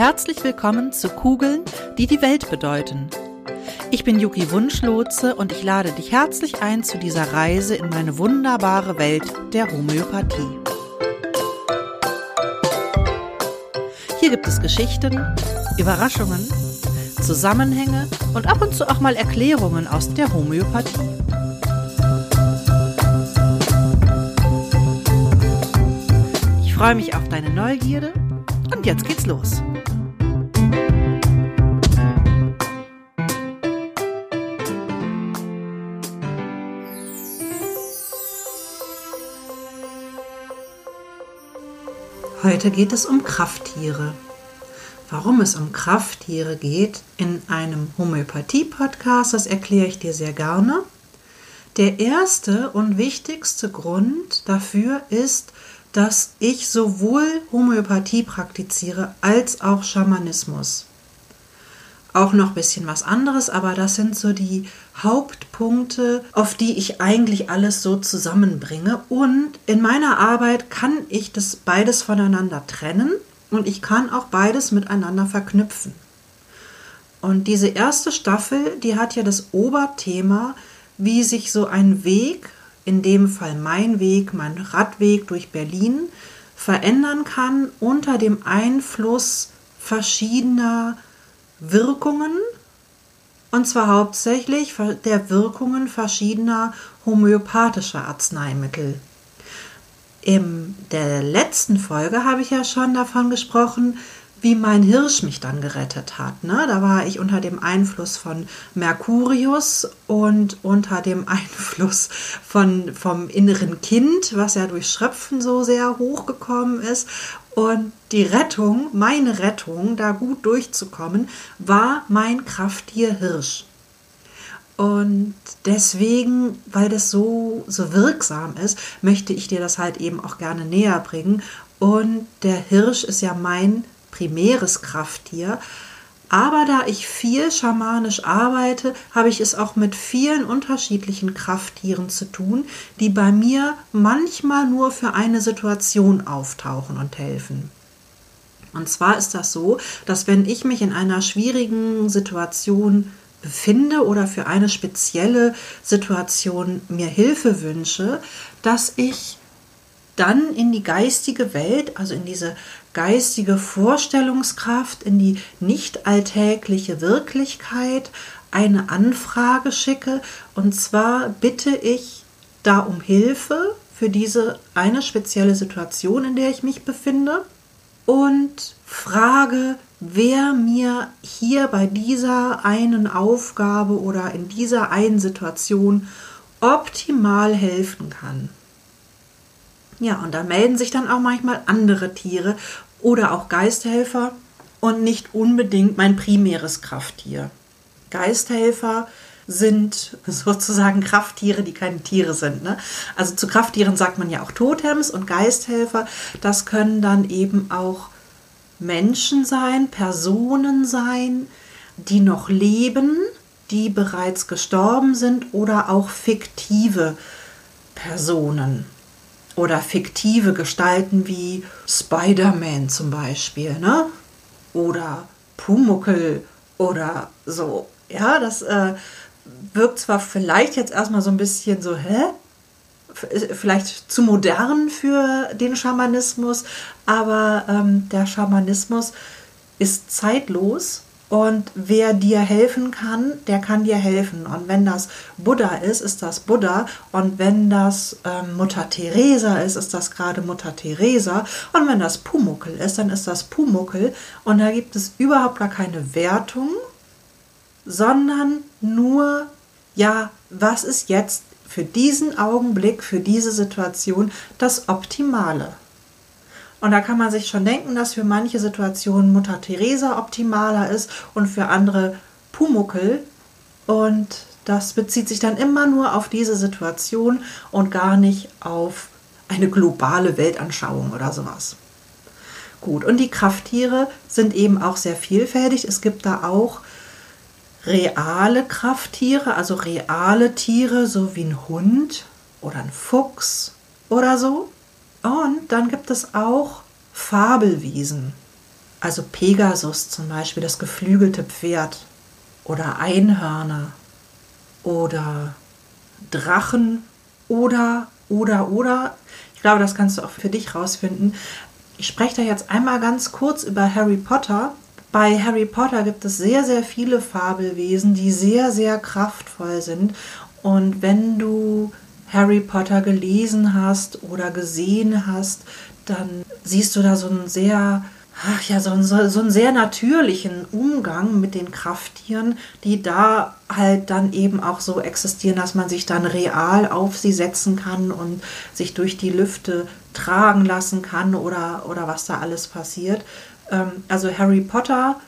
Herzlich willkommen zu Kugeln, die die Welt bedeuten. Ich bin Yuki Wunschlotze und ich lade dich herzlich ein zu dieser Reise in meine wunderbare Welt der Homöopathie. Hier gibt es Geschichten, Überraschungen, Zusammenhänge und ab und zu auch mal Erklärungen aus der Homöopathie. Ich freue mich auf deine Neugierde und jetzt geht's los. Heute geht es um Krafttiere. Warum es um Krafttiere geht in einem Homöopathie-Podcast, das erkläre ich dir sehr gerne. Der erste und wichtigste Grund dafür ist, dass ich sowohl Homöopathie praktiziere als auch Schamanismus. Auch noch ein bisschen was anderes, aber das sind so die Hauptpunkte, auf die ich eigentlich alles so zusammenbringe. Und in meiner Arbeit kann ich das beides voneinander trennen und ich kann auch beides miteinander verknüpfen. Und diese erste Staffel, die hat ja das Oberthema, wie sich so ein Weg in dem Fall mein Weg, mein Radweg durch Berlin, verändern kann unter dem Einfluss verschiedener Wirkungen, und zwar hauptsächlich der Wirkungen verschiedener homöopathischer Arzneimittel. In der letzten Folge habe ich ja schon davon gesprochen, wie mein Hirsch mich dann gerettet hat. Ne? Da war ich unter dem Einfluss von Mercurius und unter dem Einfluss von, vom inneren Kind, was ja durch Schröpfen so sehr hochgekommen ist. Und die Rettung, meine Rettung, da gut durchzukommen, war mein Krafttier Hirsch. Und deswegen, weil das so, so wirksam ist, möchte ich dir das halt eben auch gerne näher bringen. Und der Hirsch ist ja mein primäres Krafttier. Aber da ich viel schamanisch arbeite, habe ich es auch mit vielen unterschiedlichen Krafttieren zu tun, die bei mir manchmal nur für eine Situation auftauchen und helfen. Und zwar ist das so, dass wenn ich mich in einer schwierigen Situation befinde oder für eine spezielle Situation mir Hilfe wünsche, dass ich dann in die geistige Welt, also in diese geistige Vorstellungskraft, in die nicht alltägliche Wirklichkeit eine Anfrage schicke. Und zwar bitte ich da um Hilfe für diese eine spezielle Situation, in der ich mich befinde. Und frage, wer mir hier bei dieser einen Aufgabe oder in dieser einen Situation optimal helfen kann. Ja, und da melden sich dann auch manchmal andere Tiere oder auch Geisthelfer und nicht unbedingt mein primäres Krafttier. Geisthelfer sind sozusagen Krafttiere, die keine Tiere sind. Ne? Also zu Krafttieren sagt man ja auch Totems und Geisthelfer. Das können dann eben auch Menschen sein, Personen sein, die noch leben, die bereits gestorben sind oder auch fiktive Personen oder fiktive Gestalten wie Spider-Man zum Beispiel, ne? Oder Pumuckel oder so. Ja, das äh, wirkt zwar vielleicht jetzt erstmal so ein bisschen so, hä? Vielleicht zu modern für den Schamanismus, aber ähm, der Schamanismus ist zeitlos und wer dir helfen kann, der kann dir helfen. Und wenn das Buddha ist, ist das Buddha. Und wenn das ähm, Mutter Teresa ist, ist das gerade Mutter Teresa. Und wenn das Pumuckel ist, dann ist das Pumuckel. Und da gibt es überhaupt gar keine Wertung, sondern nur, ja, was ist jetzt für diesen Augenblick, für diese Situation das Optimale? Und da kann man sich schon denken, dass für manche Situationen Mutter Teresa optimaler ist und für andere Pumuckel. Und das bezieht sich dann immer nur auf diese Situation und gar nicht auf eine globale Weltanschauung oder sowas. Gut, und die Krafttiere sind eben auch sehr vielfältig. Es gibt da auch reale Krafttiere, also reale Tiere, so wie ein Hund oder ein Fuchs oder so. Und dann gibt es auch Fabelwesen. Also Pegasus zum Beispiel, das geflügelte Pferd oder Einhörner oder Drachen oder, oder, oder. Ich glaube, das kannst du auch für dich rausfinden. Ich spreche da jetzt einmal ganz kurz über Harry Potter. Bei Harry Potter gibt es sehr, sehr viele Fabelwesen, die sehr, sehr kraftvoll sind. Und wenn du Harry Potter gelesen hast oder gesehen hast, dann siehst du da so einen sehr ach ja, so, so, so einen sehr natürlichen Umgang mit den Krafttieren, die da halt dann eben auch so existieren, dass man sich dann real auf sie setzen kann und sich durch die Lüfte tragen lassen kann oder, oder was da alles passiert. Ähm, also Harry Potter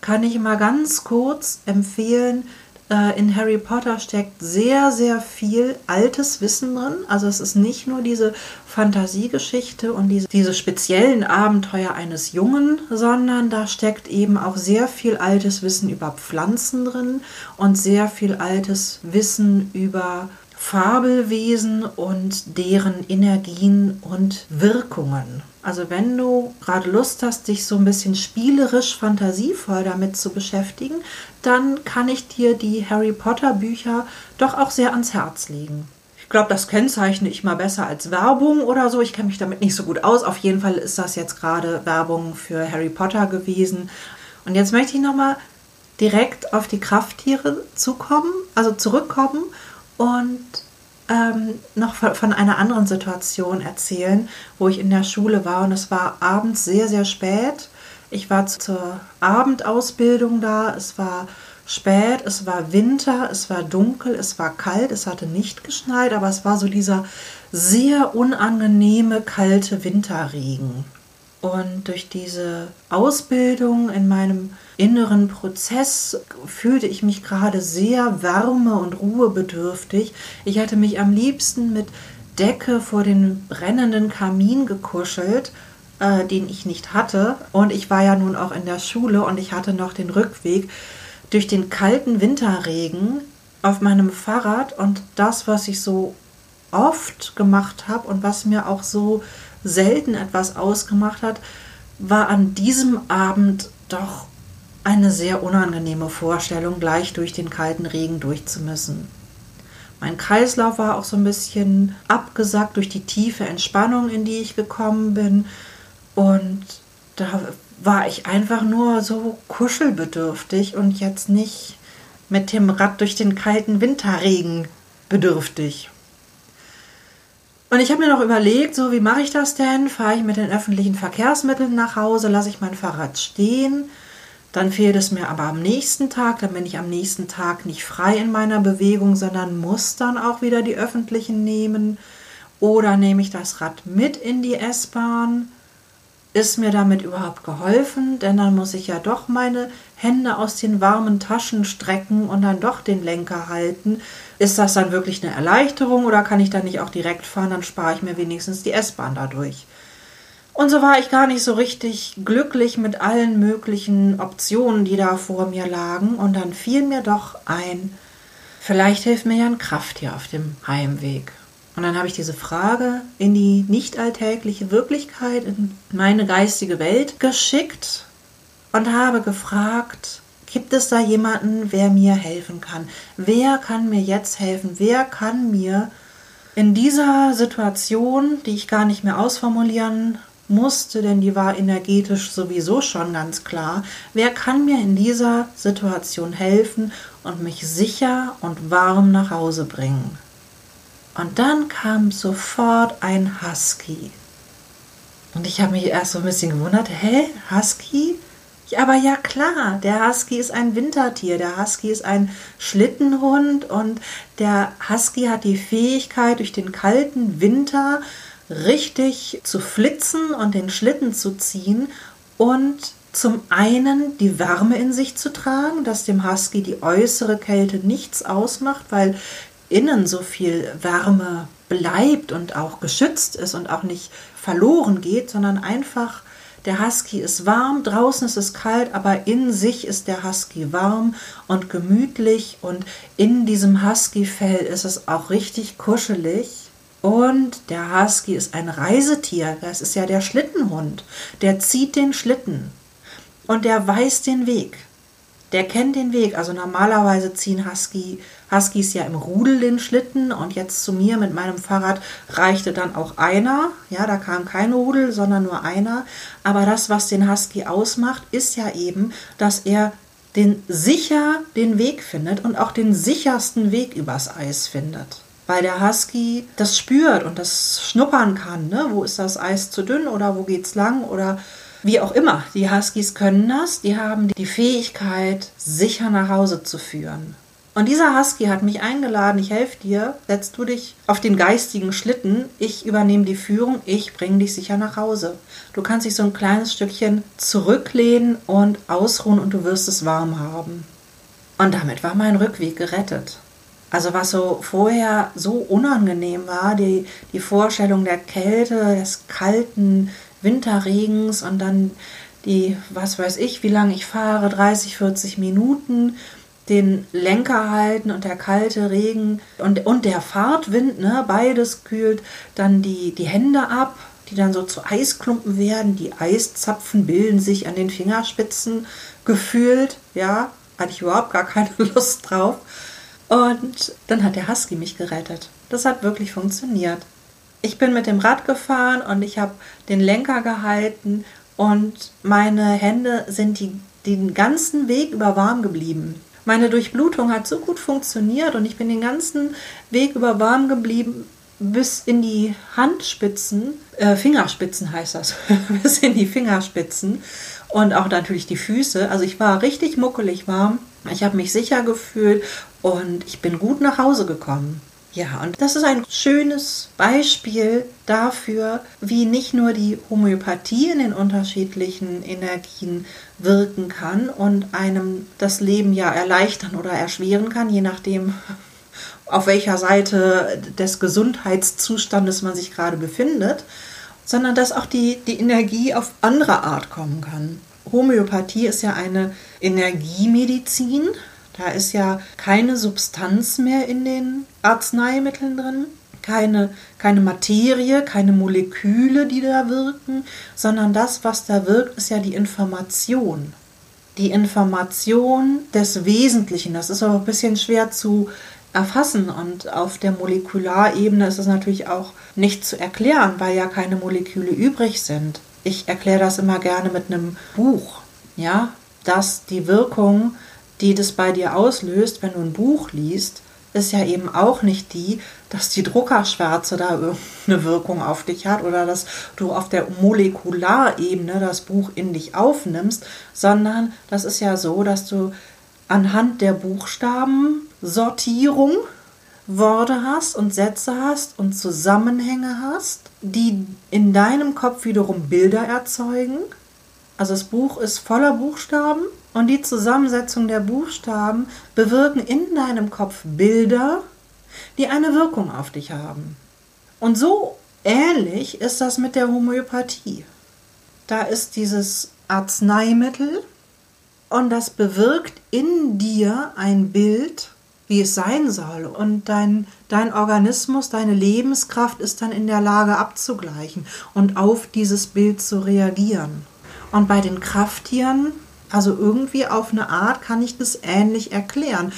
kann ich mal ganz kurz empfehlen. Äh, in Harry Potter steckt sehr, sehr viel altes Wissen drin. Also es ist nicht nur diese Fantasiegeschichte und diese, diese speziellen Abenteuer eines Jungen, sondern da steckt eben auch sehr viel altes Wissen über Pflanzen drin und sehr viel altes Wissen über Fabelwesen und deren Energien und Wirkungen. Also wenn du gerade Lust hast, dich so ein bisschen spielerisch, fantasievoll damit zu beschäftigen, dann kann ich dir die Harry Potter Bücher doch auch sehr ans Herz legen. Ich glaube, das kennzeichne ich mal besser als Werbung oder so. Ich kenne mich damit nicht so gut aus. Auf jeden Fall ist das jetzt gerade Werbung für Harry Potter gewesen. Und jetzt möchte ich nochmal direkt auf die Krafttiere zukommen, also zurückkommen und ähm, noch von einer anderen Situation erzählen, wo ich in der Schule war und es war abends sehr, sehr spät. Ich war zur Abendausbildung da, es war spät, es war Winter, es war dunkel, es war kalt, es hatte nicht geschneit, aber es war so dieser sehr unangenehme kalte Winterregen. Und durch diese Ausbildung in meinem inneren Prozess fühlte ich mich gerade sehr wärme und ruhebedürftig. Ich hätte mich am liebsten mit Decke vor den brennenden Kamin gekuschelt, äh, den ich nicht hatte. Und ich war ja nun auch in der Schule und ich hatte noch den Rückweg durch den kalten Winterregen auf meinem Fahrrad und das, was ich so oft gemacht habe und was mir auch so selten etwas ausgemacht hat, war an diesem Abend doch eine sehr unangenehme Vorstellung, gleich durch den kalten Regen durchzumüssen. Mein Kreislauf war auch so ein bisschen abgesackt durch die tiefe Entspannung, in die ich gekommen bin. Und da war ich einfach nur so kuschelbedürftig und jetzt nicht mit dem Rad durch den kalten Winterregen bedürftig. Und ich habe mir noch überlegt, so wie mache ich das denn? Fahre ich mit den öffentlichen Verkehrsmitteln nach Hause, lasse ich mein Fahrrad stehen? Dann fehlt es mir aber am nächsten Tag, dann bin ich am nächsten Tag nicht frei in meiner Bewegung, sondern muss dann auch wieder die öffentlichen nehmen. Oder nehme ich das Rad mit in die S-Bahn? Ist mir damit überhaupt geholfen? Denn dann muss ich ja doch meine Hände aus den warmen Taschen strecken und dann doch den Lenker halten. Ist das dann wirklich eine Erleichterung oder kann ich dann nicht auch direkt fahren? Dann spare ich mir wenigstens die S-Bahn dadurch. Und so war ich gar nicht so richtig glücklich mit allen möglichen Optionen, die da vor mir lagen. Und dann fiel mir doch ein, vielleicht hilft mir ja ein Krafttier auf dem Heimweg. Und dann habe ich diese Frage in die nicht alltägliche Wirklichkeit, in meine geistige Welt geschickt und habe gefragt, gibt es da jemanden, wer mir helfen kann? Wer kann mir jetzt helfen? Wer kann mir in dieser Situation, die ich gar nicht mehr ausformulieren musste, denn die war energetisch sowieso schon ganz klar, wer kann mir in dieser Situation helfen und mich sicher und warm nach Hause bringen? Und dann kam sofort ein Husky. Und ich habe mich erst so ein bisschen gewundert, hä, Husky? Ja, aber ja klar, der Husky ist ein Wintertier, der Husky ist ein Schlittenhund und der Husky hat die Fähigkeit, durch den kalten Winter richtig zu flitzen und den Schlitten zu ziehen und zum einen die Wärme in sich zu tragen, dass dem Husky die äußere Kälte nichts ausmacht, weil innen so viel Wärme bleibt und auch geschützt ist und auch nicht verloren geht, sondern einfach der Husky ist warm, draußen ist es kalt, aber in sich ist der Husky warm und gemütlich und in diesem Husky-Fell ist es auch richtig kuschelig. Und der Husky ist ein Reisetier, das ist ja der Schlittenhund, der zieht den Schlitten. und der weiß den Weg. Der kennt den Weg. Also normalerweise ziehen Husky, Huskies ja im Rudel den Schlitten und jetzt zu mir mit meinem Fahrrad reichte dann auch einer. Ja, da kam kein Rudel, sondern nur einer. Aber das, was den Husky ausmacht, ist ja eben, dass er den sicher den Weg findet und auch den sichersten Weg übers Eis findet. Weil der Husky das spürt und das schnuppern kann. Ne? Wo ist das Eis zu dünn oder wo geht's lang oder wie auch immer, die Huskies können das, die haben die Fähigkeit, sicher nach Hause zu führen. Und dieser Husky hat mich eingeladen, ich helfe dir, setzt du dich auf den geistigen Schlitten, ich übernehme die Führung, ich bringe dich sicher nach Hause. Du kannst dich so ein kleines Stückchen zurücklehnen und ausruhen und du wirst es warm haben. Und damit war mein Rückweg gerettet. Also was so vorher so unangenehm war, die, die Vorstellung der Kälte, des kalten, Winterregens und dann die, was weiß ich, wie lange ich fahre, 30, 40 Minuten, den Lenker halten und der kalte Regen und, und der Fahrtwind, ne, beides kühlt dann die, die Hände ab, die dann so zu Eisklumpen werden, die Eiszapfen bilden sich an den Fingerspitzen gefühlt, ja, hatte ich überhaupt gar keine Lust drauf. Und dann hat der Husky mich gerettet. Das hat wirklich funktioniert ich bin mit dem Rad gefahren und ich habe den Lenker gehalten und meine Hände sind die, den ganzen Weg über warm geblieben. Meine Durchblutung hat so gut funktioniert und ich bin den ganzen Weg über warm geblieben bis in die Handspitzen, äh, Fingerspitzen heißt das, bis in die Fingerspitzen und auch natürlich die Füße. Also ich war richtig muckelig warm. Ich habe mich sicher gefühlt und ich bin gut nach Hause gekommen. Ja, und das ist ein schönes Beispiel dafür, wie nicht nur die Homöopathie in den unterschiedlichen Energien wirken kann und einem das Leben ja erleichtern oder erschweren kann, je nachdem, auf welcher Seite des Gesundheitszustandes man sich gerade befindet, sondern dass auch die, die Energie auf andere Art kommen kann. Homöopathie ist ja eine Energiemedizin, da ist ja keine Substanz mehr in den Arzneimitteln drin, keine, keine Materie, keine Moleküle, die da wirken, sondern das, was da wirkt, ist ja die Information. Die Information des Wesentlichen. Das ist aber ein bisschen schwer zu erfassen und auf der Molekularebene ist es natürlich auch nicht zu erklären, weil ja keine Moleküle übrig sind. Ich erkläre das immer gerne mit einem Buch, ja, dass die Wirkung die das bei dir auslöst, wenn du ein Buch liest, ist ja eben auch nicht die, dass die Druckerschwärze da irgendeine Wirkung auf dich hat oder dass du auf der Molekularebene das Buch in dich aufnimmst, sondern das ist ja so, dass du anhand der Buchstabensortierung Worte hast und Sätze hast und Zusammenhänge hast, die in deinem Kopf wiederum Bilder erzeugen. Also das Buch ist voller Buchstaben und die Zusammensetzung der Buchstaben bewirken in deinem Kopf Bilder, die eine Wirkung auf dich haben. Und so ähnlich ist das mit der Homöopathie. Da ist dieses Arzneimittel und das bewirkt in dir ein Bild, wie es sein soll. Und dein, dein Organismus, deine Lebenskraft ist dann in der Lage abzugleichen und auf dieses Bild zu reagieren. Und bei den Krafttieren also irgendwie auf eine Art kann ich das ähnlich erklären.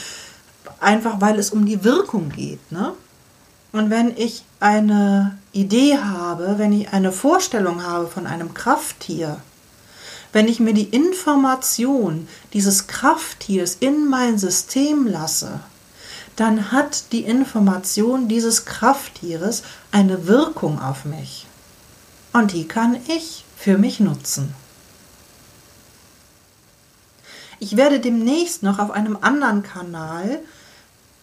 Einfach weil es um die Wirkung geht. Ne? Und wenn ich eine Idee habe, wenn ich eine Vorstellung habe von einem Krafttier, wenn ich mir die Information dieses Krafttiers in mein System lasse, dann hat die Information dieses Krafttieres eine Wirkung auf mich. Und die kann ich für mich nutzen. Ich werde demnächst noch auf einem anderen Kanal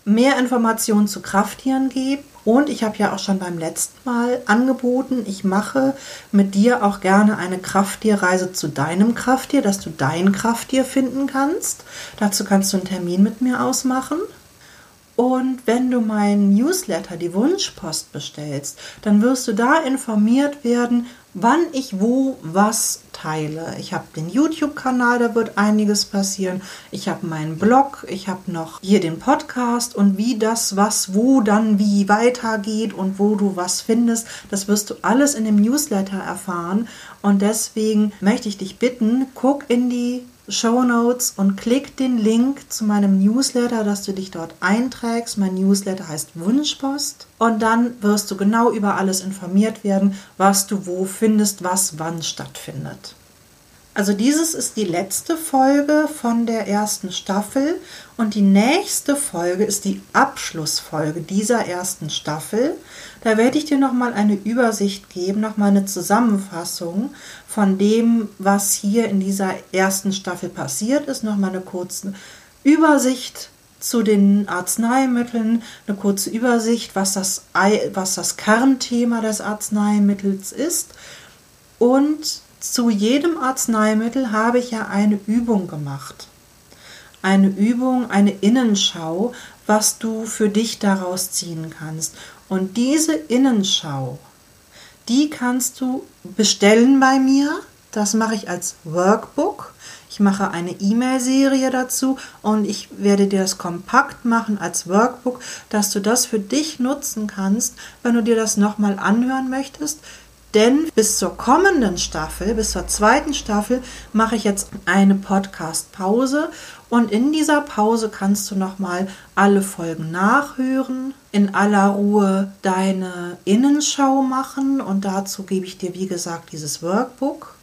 mehr Informationen zu Krafttieren geben. Und ich habe ja auch schon beim letzten Mal angeboten, ich mache mit dir auch gerne eine Krafttierreise zu deinem Krafttier, dass du dein Krafttier finden kannst. Dazu kannst du einen Termin mit mir ausmachen. Und wenn du meinen Newsletter, die Wunschpost bestellst, dann wirst du da informiert werden, wann ich wo was teile. Ich habe den YouTube-Kanal, da wird einiges passieren. Ich habe meinen Blog, ich habe noch hier den Podcast und wie das, was, wo dann wie weitergeht und wo du was findest, das wirst du alles in dem Newsletter erfahren. Und deswegen möchte ich dich bitten, guck in die Show Notes und klick den Link zu meinem Newsletter, dass du dich dort einträgst. Mein Newsletter heißt Wunschpost und dann wirst du genau über alles informiert werden, was du wo findest, was wann stattfindet. Also dieses ist die letzte Folge von der ersten Staffel und die nächste Folge ist die Abschlussfolge dieser ersten Staffel. Da werde ich dir nochmal eine Übersicht geben, nochmal eine Zusammenfassung von dem, was hier in dieser ersten Staffel passiert ist, nochmal eine kurze Übersicht zu den Arzneimitteln, eine kurze Übersicht, was das, was das Kernthema des Arzneimittels ist und zu jedem Arzneimittel habe ich ja eine Übung gemacht. Eine Übung, eine Innenschau, was du für dich daraus ziehen kannst. Und diese Innenschau, die kannst du bestellen bei mir. Das mache ich als Workbook. Ich mache eine E-Mail-Serie dazu und ich werde dir das kompakt machen als Workbook, dass du das für dich nutzen kannst, wenn du dir das nochmal anhören möchtest. Denn bis zur kommenden Staffel, bis zur zweiten Staffel, mache ich jetzt eine Podcast-Pause. Und in dieser Pause kannst du nochmal alle Folgen nachhören, in aller Ruhe deine Innenschau machen. Und dazu gebe ich dir, wie gesagt, dieses Workbook.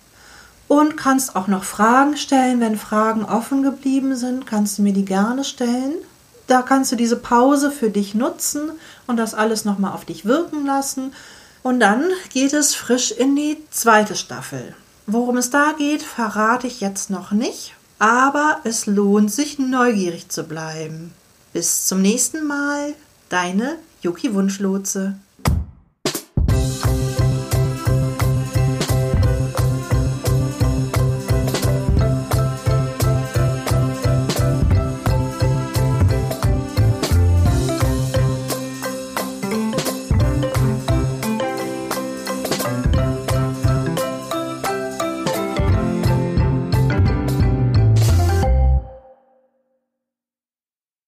Und kannst auch noch Fragen stellen. Wenn Fragen offen geblieben sind, kannst du mir die gerne stellen. Da kannst du diese Pause für dich nutzen und das alles nochmal auf dich wirken lassen. Und dann geht es frisch in die zweite Staffel. Worum es da geht, verrate ich jetzt noch nicht, aber es lohnt sich neugierig zu bleiben. Bis zum nächsten Mal, deine Yuki Wunschlotse.